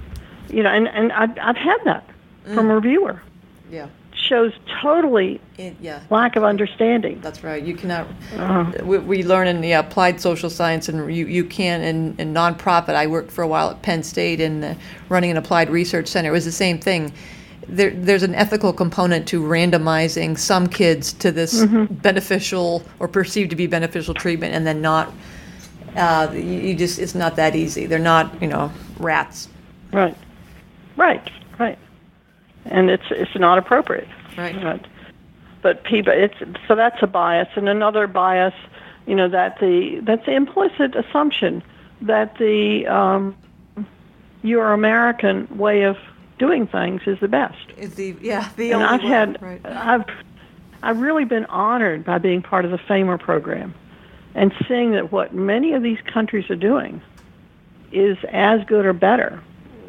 [LAUGHS] you know, and and I've, I've had that mm. from a reviewer. Yeah. Shows totally it, yeah. lack of understanding. That's right. You cannot. Uh-huh. We, we, learn in the applied social science, and you, you can in, in nonprofit. I worked for a while at Penn State in the, running an applied research center. It was the same thing. There, there's an ethical component to randomizing some kids to this mm-hmm. beneficial or perceived to be beneficial treatment, and then not. Uh, you, you just it's not that easy. They're not you know rats. Right. Right, right. And it's it's not appropriate. Right. But, but people, it's so that's a bias, and another bias, you know, that the that's the implicit assumption that the um, your American way of doing things is the best. Is the yeah the and I've had right. I've I've really been honored by being part of the FAIMER program and seeing that what many of these countries are doing is as good or better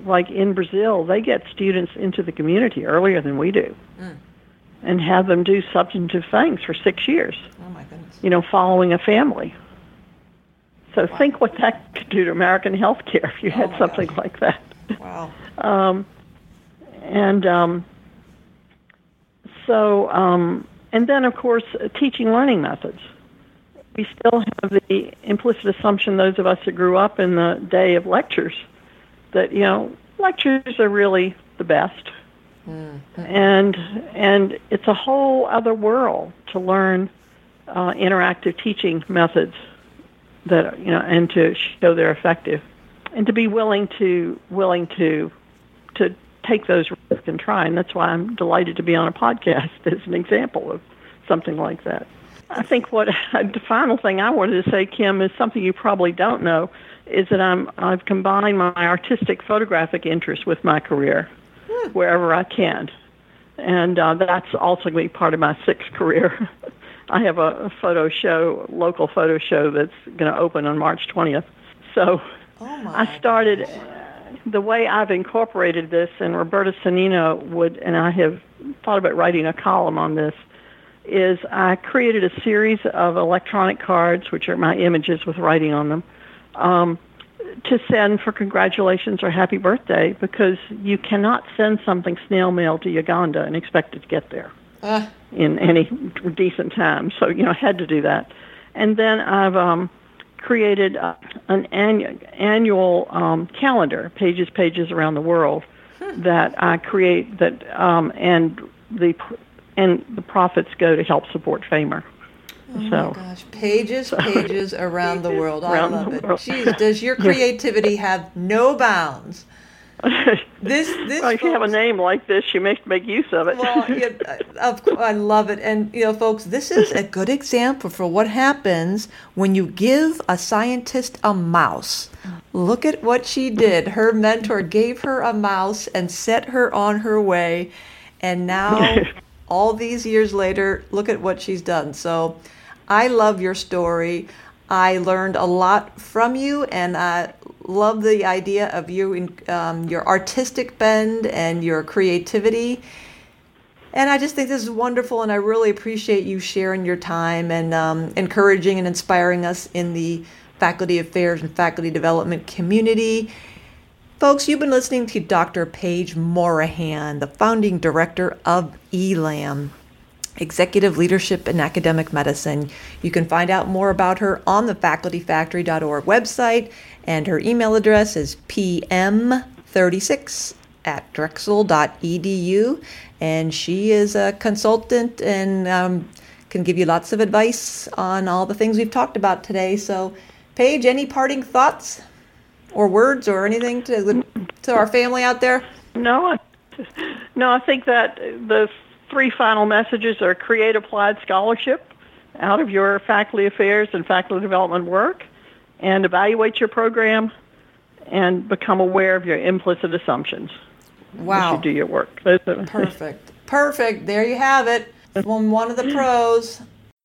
like in Brazil, they get students into the community earlier than we do. Mm. And have them do substantive things for six years. Oh my goodness. You know, following a family. So wow. think what that could do to American healthcare if you oh had something gosh. like that. Wow. [LAUGHS] um, and um, so, um, and then of course, uh, teaching learning methods. We still have the implicit assumption, those of us that grew up in the day of lectures, that you know lectures are really the best, and and it's a whole other world to learn uh, interactive teaching methods that you know and to show they're effective, and to be willing to willing to to take those risks and try. And that's why I'm delighted to be on a podcast [LAUGHS] as an example of something like that. I think what [LAUGHS] the final thing I wanted to say, Kim, is something you probably don't know, is that I'm I've combined my artistic photographic interest with my career. Wherever I can, and uh, that's also going to be part of my sixth [LAUGHS] career. I have a photo show, local photo show that's going to open on March 20th. So oh I started the way I've incorporated this, and Roberta Sonnino would, and I have thought about writing a column on this is I created a series of electronic cards, which are my images with writing on them, um, to send for congratulations or happy birthday because you cannot send something snail mail to Uganda and expect it to get there uh. in any decent time. So, you know, I had to do that. And then I've um, created uh, an annual, annual um, calendar, pages, pages around the world, hmm. that I create that, um, and the and the profits go to help support FAIMER. Oh so, my gosh, pages, pages around the world. I love it. Jeez, does your [LAUGHS] creativity have no bounds? this, [LAUGHS] this. Well, if you have a name like this, you make make use of it. well, yeah, uh, of course, I love it, and you know, folks, this is a good example for what happens when you give a scientist a mouse. Look at what she did. Her mentor gave her a mouse and set her on her way, and now [LAUGHS] all these years later, look at what she's done. So I love your story. I learned a lot from you, and I love the idea of you, um, your artistic bend and your creativity. And I just think this is wonderful, and I really appreciate you sharing your time and um, encouraging and inspiring us in the faculty affairs and faculty development community. Folks, you've been listening to Dr. Page Morahan, the founding director of ELAM, Executive Leadership in Academic Medicine. You can find out more about her on the facultyfactory.org website, and her email address is pm36 at drexel.edu. And she is a consultant and um, can give you lots of advice on all the things we've talked about today. So, Page, any parting thoughts? or words or anything to to our family out there? No, no. I think that the three final messages are create applied scholarship out of your faculty affairs and faculty development work, and evaluate your program, and become aware of your implicit assumptions. Wow! As you do your work. Perfect. Perfect. There you have it. From one of the pros.